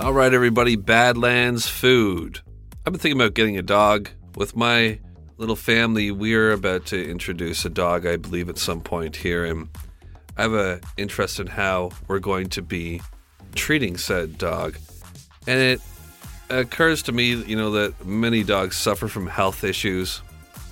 All right, everybody, Badlands Food. I've been thinking about getting a dog. With my little family, we're about to introduce a dog, I believe, at some point here. And I have a interest in how we're going to be treating said dog. And it occurs to me, you know, that many dogs suffer from health issues.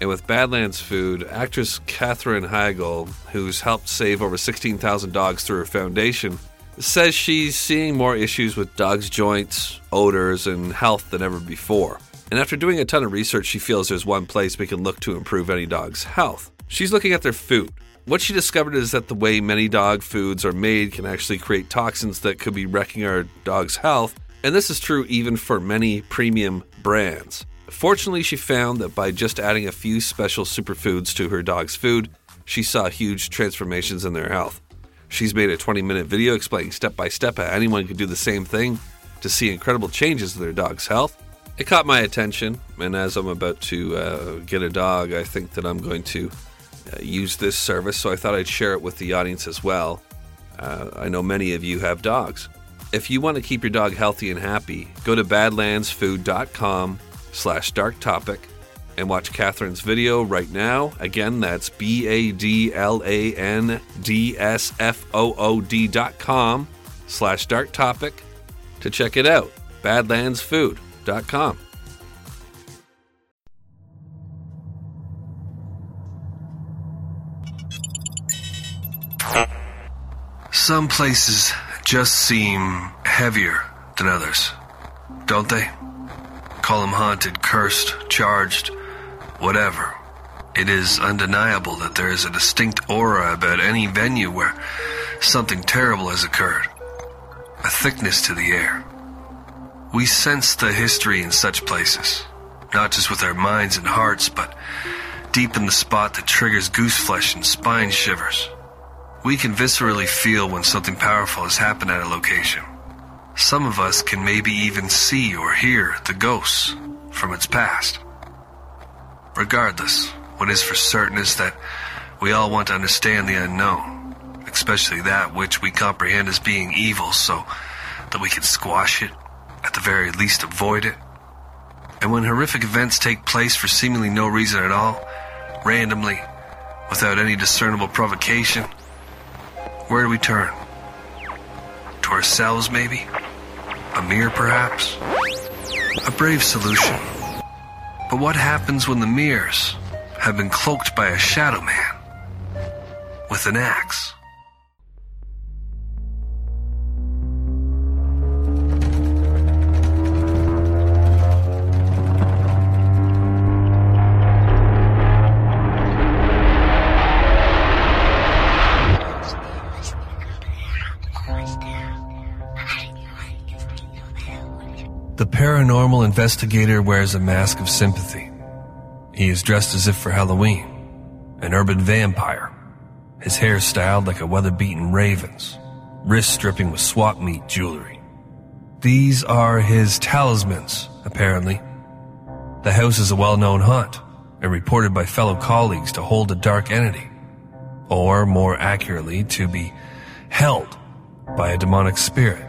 And with Badlands Food, actress Katherine Heigl, who's helped save over 16,000 dogs through her foundation, says she's seeing more issues with dogs' joints, odors, and health than ever before. And after doing a ton of research, she feels there's one place we can look to improve any dog's health. She's looking at their food. What she discovered is that the way many dog foods are made can actually create toxins that could be wrecking our dog's health, and this is true even for many premium brands. Fortunately, she found that by just adding a few special superfoods to her dog's food, she saw huge transformations in their health. She's made a 20 minute video explaining step by step how anyone could do the same thing to see incredible changes in their dog's health. It caught my attention, and as I'm about to uh, get a dog, I think that I'm going to uh, use this service, so I thought I'd share it with the audience as well. Uh, I know many of you have dogs. If you want to keep your dog healthy and happy, go to badlandsfood.com slash dark topic and watch Katherine's video right now. Again, that's B A D L A N D S F O O D dot com slash dark topic to check it out. Badlandsfood.com. Some places just seem heavier than others, don't they? Call them haunted, cursed, charged, whatever. It is undeniable that there is a distinct aura about any venue where something terrible has occurred. A thickness to the air. We sense the history in such places, not just with our minds and hearts, but deep in the spot that triggers goose flesh and spine shivers. We can viscerally feel when something powerful has happened at a location. Some of us can maybe even see or hear the ghosts from its past. Regardless, what is for certain is that we all want to understand the unknown, especially that which we comprehend as being evil, so that we can squash it, at the very least avoid it. And when horrific events take place for seemingly no reason at all, randomly, without any discernible provocation, where do we turn? To ourselves, maybe? A mirror, perhaps? A brave solution. But what happens when the mirrors have been cloaked by a shadow man with an axe? The paranormal investigator wears a mask of sympathy. He is dressed as if for Halloween, an urban vampire, his hair styled like a weather-beaten raven's, wrists dripping with swap meet jewelry. These are his talismans, apparently. The house is a well-known haunt and reported by fellow colleagues to hold a dark entity, or more accurately, to be held by a demonic spirit.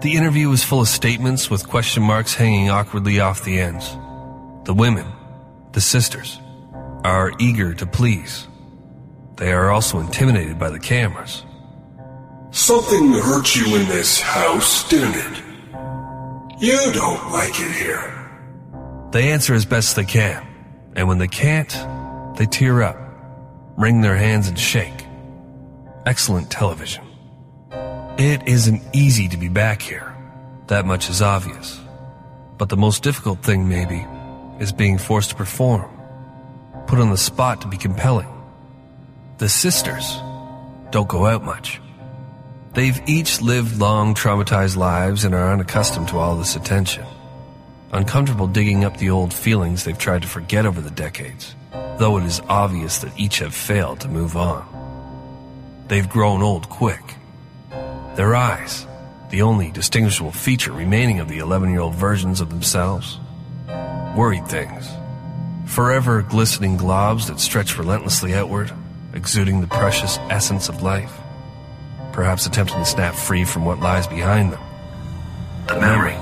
The interview was full of statements with question marks hanging awkwardly off the ends. The women, the sisters, are eager to please. They are also intimidated by the cameras. Something hurt you in this house, didn't it? You don't like it here. They answer as best they can, and when they can't, they tear up, wring their hands, and shake. Excellent television. It isn't easy to be back here. That much is obvious. But the most difficult thing, maybe, is being forced to perform. Put on the spot to be compelling. The sisters don't go out much. They've each lived long, traumatized lives and are unaccustomed to all this attention. Uncomfortable digging up the old feelings they've tried to forget over the decades, though it is obvious that each have failed to move on. They've grown old quick. Their eyes, the only distinguishable feature remaining of the 11 year old versions of themselves, worried things. Forever glistening globs that stretch relentlessly outward, exuding the precious essence of life. Perhaps attempting to snap free from what lies behind them. the memory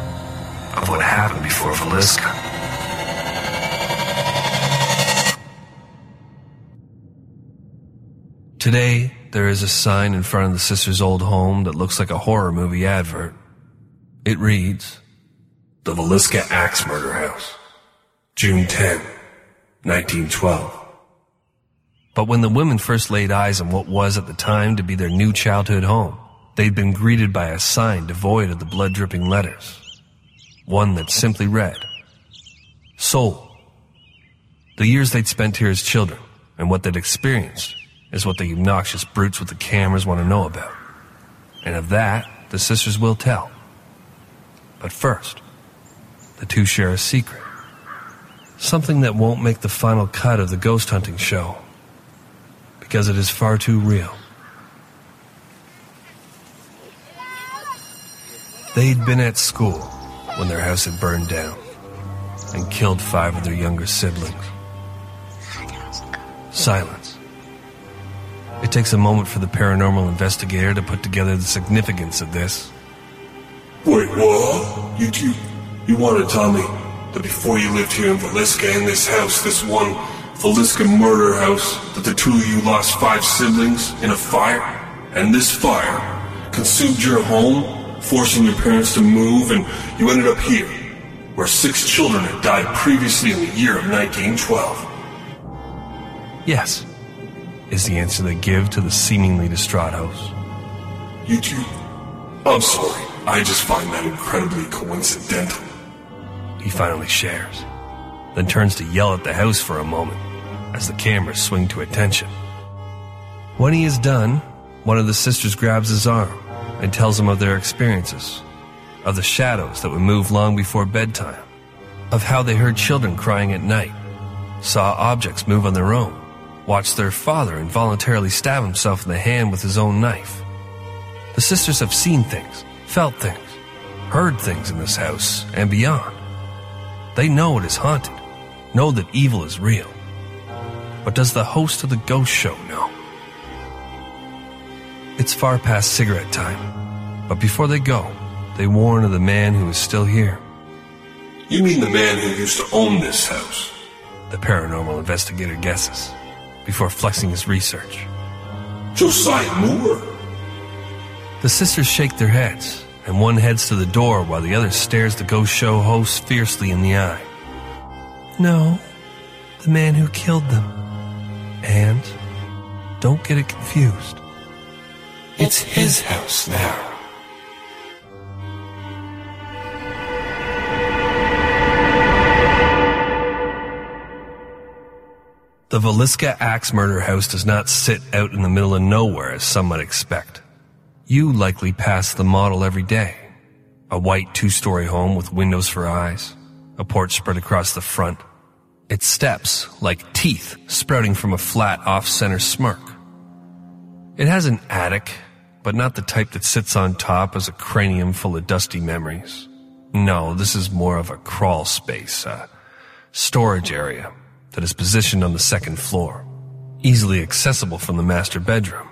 of what happened before Villisca. Today, there is a sign in front of the sister's old home that looks like a horror movie advert. It reads, The Villisca Axe Murder House. June 10, 1912. But when the women first laid eyes on what was at the time to be their new childhood home, they'd been greeted by a sign devoid of the blood dripping letters. One that simply read, Soul. The years they'd spent here as children and what they'd experienced is what the obnoxious brutes with the cameras want to know about. And of that, the sisters will tell. But first, the two share a secret. Something that won't make the final cut of the ghost hunting show. Because it is far too real. They'd been at school when their house had burned down and killed five of their younger siblings. Silence. It takes a moment for the paranormal investigator to put together the significance of this. Wait, what? You, you, you want to tell me that before you lived here in Villisca in this house, this one Villisca murder house, that the two of you lost five siblings in a fire? And this fire consumed your home, forcing your parents to move, and you ended up here, where six children had died previously in the year of 1912. Yes, is the answer they give to the seemingly distraught host. You two, I'm sorry. I just find that incredibly coincidental. He finally shares, then turns to yell at the house for a moment as the cameras swing to attention. When he is done, one of the sisters grabs his arm and tells him of their experiences, of the shadows that would move long before bedtime, of how they heard children crying at night, saw objects move on their own, watched their father involuntarily stab himself in the hand with his own knife. The sisters have seen things, felt things, heard things in this house and beyond. They know it is haunted, know that evil is real. But does the host of the ghost show know? It's far past cigarette time, but before they go, they warn of the man who is still here. You mean the man who used to own this house? The paranormal investigator guesses, before flexing his research. Josiah Moore? The sisters shake their heads, and one heads to the door while the other stares the ghost show host fiercely in the eye. No, the man who killed them. And don't get it confused. It's his house now. The Villisca Axe Murder House does not sit out in the middle of nowhere as some might expect. You likely pass the model every day. A white two-story home with windows for eyes, a porch spread across the front, its steps like teeth sprouting from a flat off-center smirk. It has an attic, but not the type that sits on top as a cranium full of dusty memories. No, this is more of a crawl space, a storage area that is positioned on the second floor, easily accessible from the master bedroom.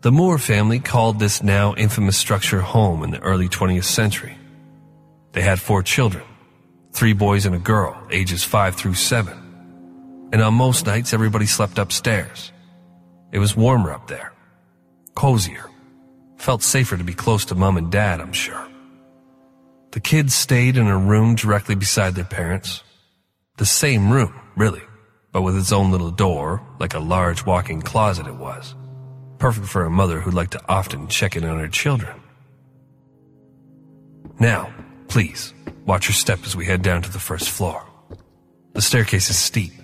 The Moore family called this now infamous structure home in the early 20th century. They had four children, three boys and a girl, ages five through seven. And on most nights, everybody slept upstairs. It was warmer up there, cozier, felt safer to be close to mom and dad, I'm sure. The kids stayed in a room directly beside their parents. The same room, really, but with its own little door, like a large walk-in closet it was. Perfect for a mother who'd like to often check in on her children. Now, please, watch your step as we head down to the first floor. The staircase is steep.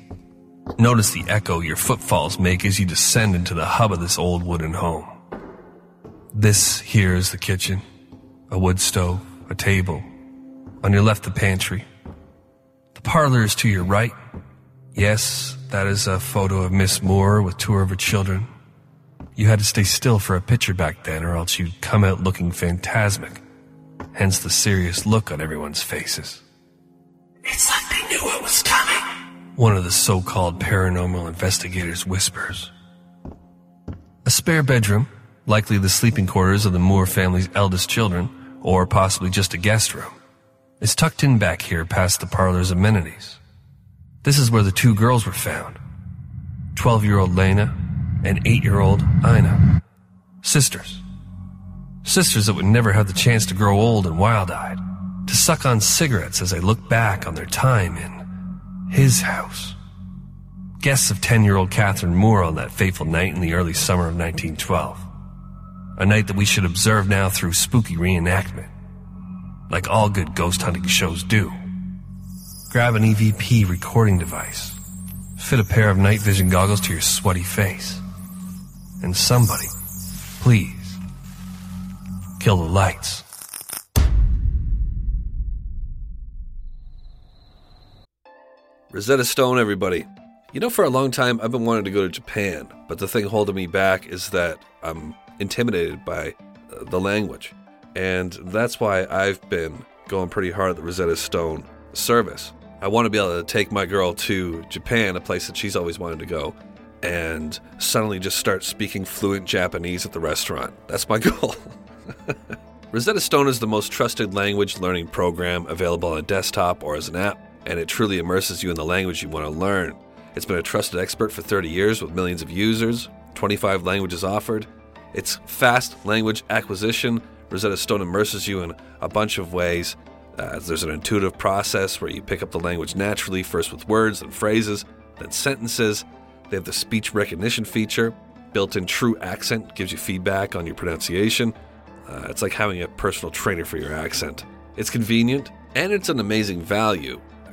Notice the echo your footfalls make as you descend into the hub of this old wooden home. This here is the kitchen. A wood stove, a table. On your left, the pantry. The parlor is to your right. Yes, that is a photo of Miss Moore with two of her children. You had to stay still for a picture back then, or else you'd come out looking phantasmic. Hence the serious look on everyone's faces. It's like they knew it was coming. One of the so called paranormal investigators whispers. A spare bedroom, likely the sleeping quarters of the Moore family's eldest children, or possibly just a guest room, is tucked in back here past the parlor's amenities. This is where the two girls were found 12 year old Lena and 8 year old Ina. Sisters. Sisters that would never have the chance to grow old and wild eyed, to suck on cigarettes as they look back on their time in his house. Guests of 10 year old Catherine Moore on that fateful night in the early summer of 1912. A night that we should observe now through spooky reenactment. Like all good ghost hunting shows do. Grab an EVP recording device. Fit a pair of night vision goggles to your sweaty face. And somebody, please, kill the lights. Rosetta Stone, everybody. You know, for a long time, I've been wanting to go to Japan, but the thing holding me back is that I'm intimidated by uh, the language. And that's why I've been going pretty hard at the Rosetta Stone service. I want to be able to take my girl to Japan, a place that she's always wanted to go, and suddenly just start speaking fluent Japanese at the restaurant. That's my goal. Rosetta Stone is the most trusted language learning program available on a desktop or as an app, and it truly immerses you in the language you want to learn. It's been a trusted expert for 30 years with millions of users, 25 languages offered. It's fast language acquisition. Rosetta Stone immerses you in a bunch of ways. Uh, there's an intuitive process where you pick up the language naturally, first with words, then phrases, then sentences. They have the speech recognition feature. Built in TruAccent gives you feedback on your pronunciation. Uh, it's like having a personal trainer for your accent. It's convenient and it's an amazing value,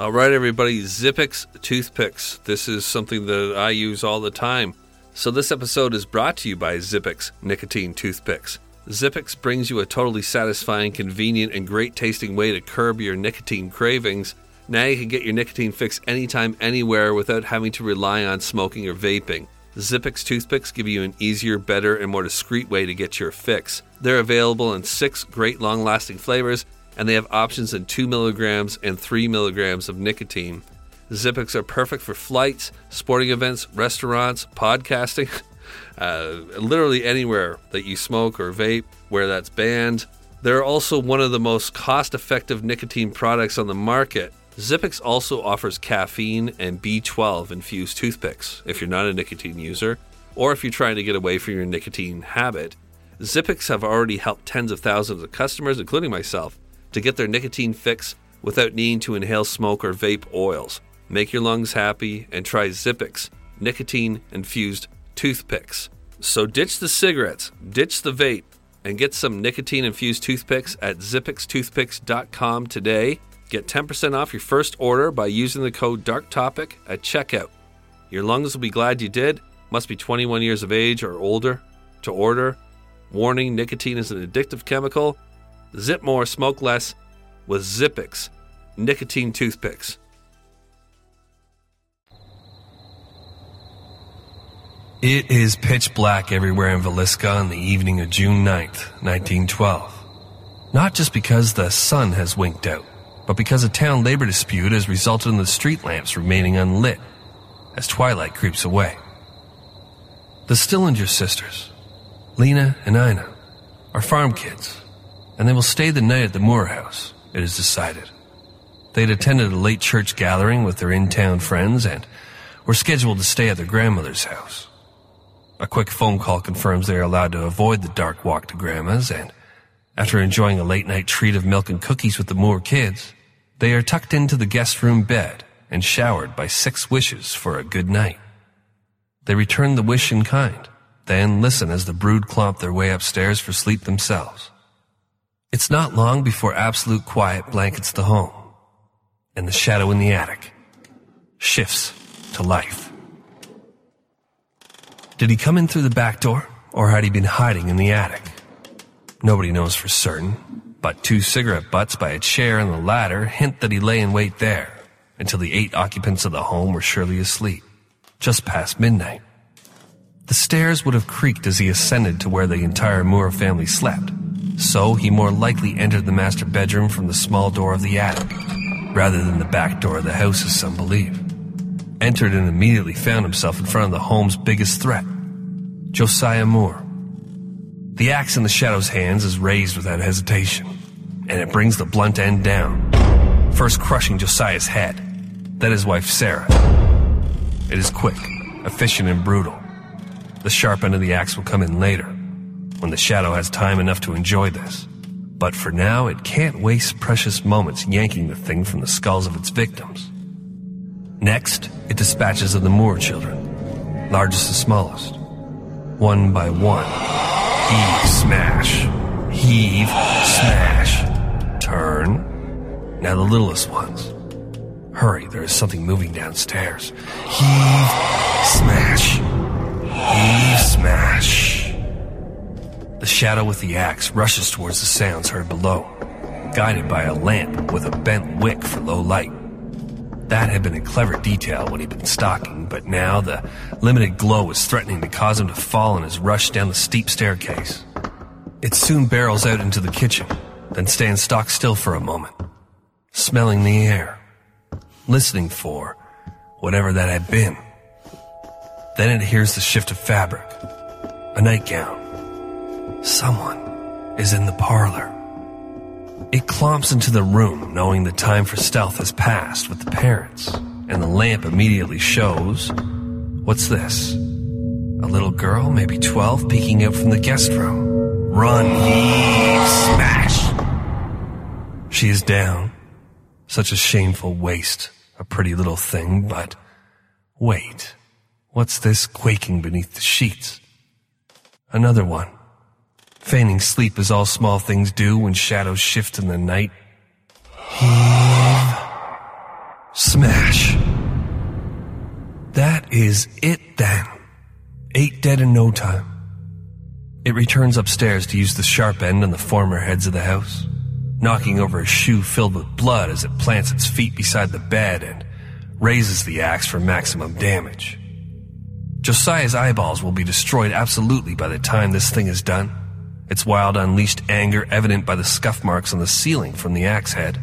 All right, everybody, Zippix toothpicks. This is something that I use all the time. So this episode is brought to you by Zippix nicotine toothpicks. Zippix brings you a totally satisfying, convenient, and great tasting way to curb your nicotine cravings. Now you can get your nicotine fix anytime, anywhere without having to rely on smoking or vaping. Zippix toothpicks give you an easier, better, and more discreet way to get your fix. They're available in six great long lasting flavors, and they have options in 2 milligrams and 3 milligrams of nicotine. Zippix are perfect for flights, sporting events, restaurants, podcasting, uh, literally anywhere that you smoke or vape where that's banned. They're also one of the most cost effective nicotine products on the market. Zippix also offers caffeine and B12 infused toothpicks if you're not a nicotine user, or if you're trying to get away from your nicotine habit. Zippix have already helped tens of thousands of customers, including myself, to get their nicotine fix without needing to inhale smoke or vape oils. Make your lungs happy and try Zippix nicotine infused toothpicks. So ditch the cigarettes, ditch the vape, and get some nicotine infused toothpicks at zippixtoothpicks.com today. Get 10% off your first order by using the code DARKTOPIC at checkout. Your lungs will be glad you did. Must be 21 years of age or older to order. Warning nicotine is an addictive chemical. Zip more, smoke less with Zippix nicotine toothpicks. It is pitch black everywhere in Villisca on the evening of June 9th, 1912. Not just because the sun has winked out, but because a town labor dispute has resulted in the street lamps remaining unlit as twilight creeps away. The Stillinger sisters, Lena and Ina, are farm kids, and they will stay the night at the Moore house, it is decided. They had attended a late church gathering with their in town friends and were scheduled to stay at their grandmother's house. A quick phone call confirms they are allowed to avoid the dark walk to Grandma's, and after enjoying a late night treat of milk and cookies with the Moore kids, they are tucked into the guest room bed and showered by six wishes for a good night. They return the wish in kind, then listen as the brood clomp their way upstairs for sleep themselves. It's not long before absolute quiet blankets the home, and the shadow in the attic shifts to life. Did he come in through the back door, or had he been hiding in the attic? Nobody knows for certain, but two cigarette butts by a chair and the ladder hint that he lay in wait there until the eight occupants of the home were surely asleep, just past midnight. The stairs would have creaked as he ascended to where the entire Moore family slept, so he more likely entered the master bedroom from the small door of the attic, rather than the back door of the house as some believe. Entered and immediately found himself in front of the home's biggest threat, Josiah Moore. The axe in the shadow's hands is raised without hesitation, and it brings the blunt end down, first crushing Josiah's head, then his wife Sarah. It is quick, efficient, and brutal. The sharp end of the axe will come in later, when the shadow has time enough to enjoy this. But for now, it can't waste precious moments yanking the thing from the skulls of its victims. Next, it dispatches of the Moore children, largest to smallest. One by one, heave, smash, heave, smash, turn. Now the littlest ones. Hurry, there is something moving downstairs. Heave, smash, heave, smash. The shadow with the axe rushes towards the sounds heard below, guided by a lamp with a bent wick for low light. That had been a clever detail when he'd been stalking, but now the limited glow was threatening to cause him to fall in his rush down the steep staircase. It soon barrels out into the kitchen, then stands stock still for a moment, smelling the air, listening for whatever that had been. Then it hears the shift of fabric, a nightgown. Someone is in the parlor. It clomps into the room, knowing the time for stealth has passed with the parents, and the lamp immediately shows what's this? A little girl, maybe 12, peeking out from the guest room. Run, heave, smash! She is down. Such a shameful waste. A pretty little thing, but wait. What's this quaking beneath the sheets? Another one. Feigning sleep as all small things do when shadows shift in the night. Heave. Smash. That is it then. Eight dead in no time. It returns upstairs to use the sharp end on the former heads of the house, knocking over a shoe filled with blood as it plants its feet beside the bed and raises the axe for maximum damage. Josiah's eyeballs will be destroyed absolutely by the time this thing is done its wild unleashed anger evident by the scuff marks on the ceiling from the axe head.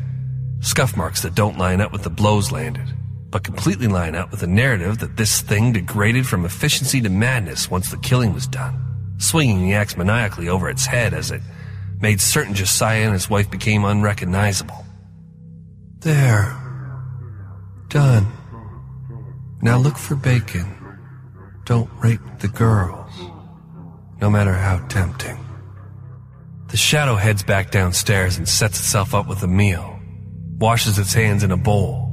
Scuff marks that don't line up with the blows landed, but completely line up with the narrative that this thing degraded from efficiency to madness once the killing was done, swinging the axe maniacally over its head as it made certain Josiah and his wife became unrecognizable. There. Done. Now look for bacon. Don't rape the girls, no matter how tempting. The shadow heads back downstairs and sets itself up with a meal, washes its hands in a bowl,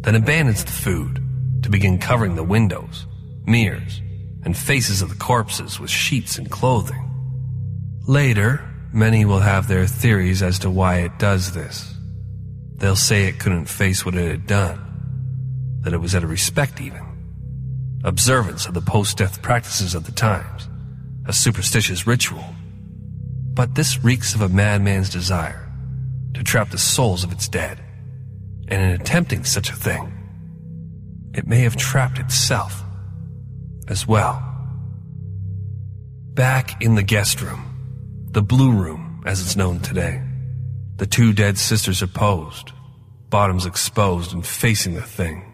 then abandons the food to begin covering the windows, mirrors, and faces of the corpses with sheets and clothing. Later, many will have their theories as to why it does this. They'll say it couldn't face what it had done, that it was out of respect even, observance of the post-death practices of the times, a superstitious ritual but this reeks of a madman's desire to trap the souls of its dead. And in attempting such a thing, it may have trapped itself as well. Back in the guest room, the blue room as it's known today, the two dead sisters are posed, bottoms exposed and facing the thing.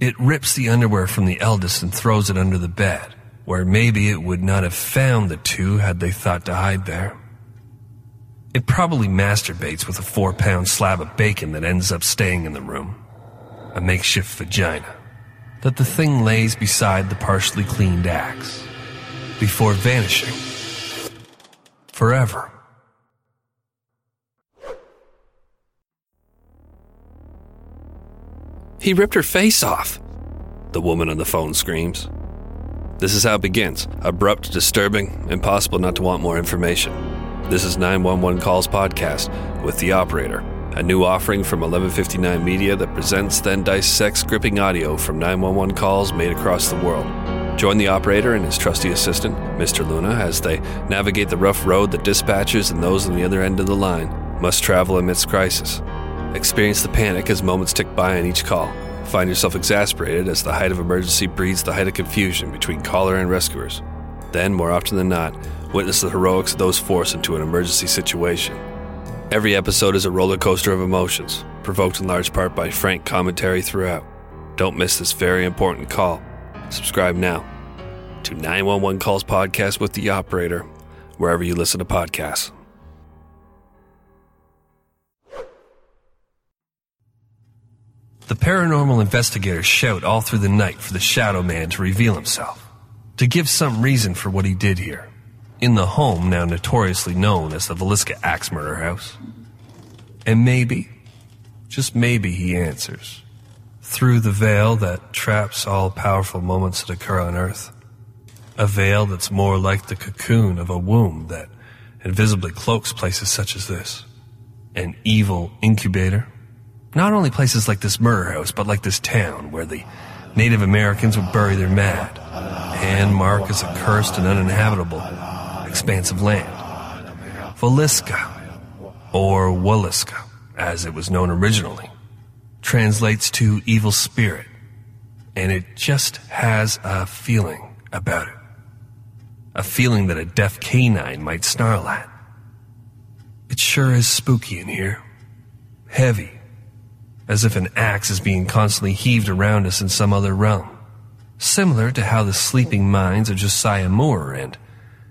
It rips the underwear from the eldest and throws it under the bed, where maybe it would not have found the two had they thought to hide there. It probably masturbates with a four pound slab of bacon that ends up staying in the room. A makeshift vagina that the thing lays beside the partially cleaned axe before vanishing forever. He ripped her face off, the woman on the phone screams. This is how it begins abrupt, disturbing, impossible not to want more information. This is 911 Calls Podcast with The Operator, a new offering from 1159 Media that presents then dissects gripping audio from 911 calls made across the world. Join the operator and his trusty assistant, Mr. Luna, as they navigate the rough road that dispatchers and those on the other end of the line must travel amidst crisis. Experience the panic as moments tick by on each call. Find yourself exasperated as the height of emergency breeds the height of confusion between caller and rescuers. Then, more often than not, witness the heroics of those forced into an emergency situation. Every episode is a roller coaster of emotions, provoked in large part by frank commentary throughout. Don't miss this very important call. Subscribe now to 911 Calls Podcast with the operator, wherever you listen to podcasts. The paranormal investigators shout all through the night for the Shadow Man to reveal himself, to give some reason for what he did here, in the home now notoriously known as the Villisca Axe Murder House. And maybe, just maybe, he answers through the veil that traps all powerful moments that occur on Earth. A veil that's more like the cocoon of a womb that invisibly cloaks places such as this. An evil incubator. Not only places like this murder house, but like this town where the Native Americans would bury their mad and mark as accursed and uninhabitable expanse of land. Villisca, or Waliska, as it was known originally, translates to evil spirit, and it just has a feeling about it. A feeling that a deaf canine might snarl at. It sure is spooky in here. Heavy. As if an axe is being constantly heaved around us in some other realm. Similar to how the sleeping minds of Josiah Moore and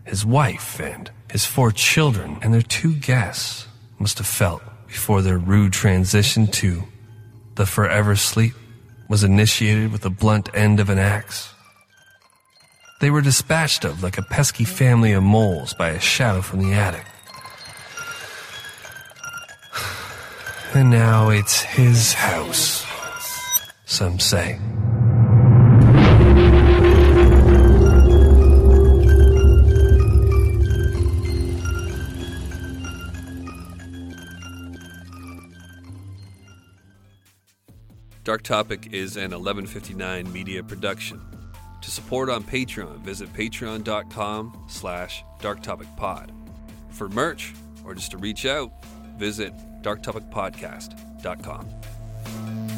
his wife and his four children and their two guests must have felt before their rude transition to the forever sleep was initiated with the blunt end of an axe. They were dispatched of like a pesky family of moles by a shadow from the attic. And now it's his house, some say. Dark Topic is an 1159 media production. To support on Patreon, visit patreon.com slash darktopicpod. For merch, or just to reach out, visit darktopicpodcast.com.